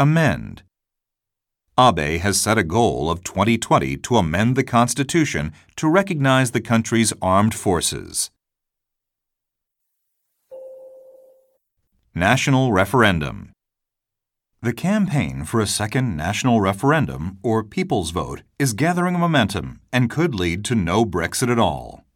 Amend. Abe has set a goal of 2020 to amend the Constitution to recognize the country's armed forces. National Referendum The campaign for a second national referendum, or people's vote, is gathering momentum and could lead to no Brexit at all.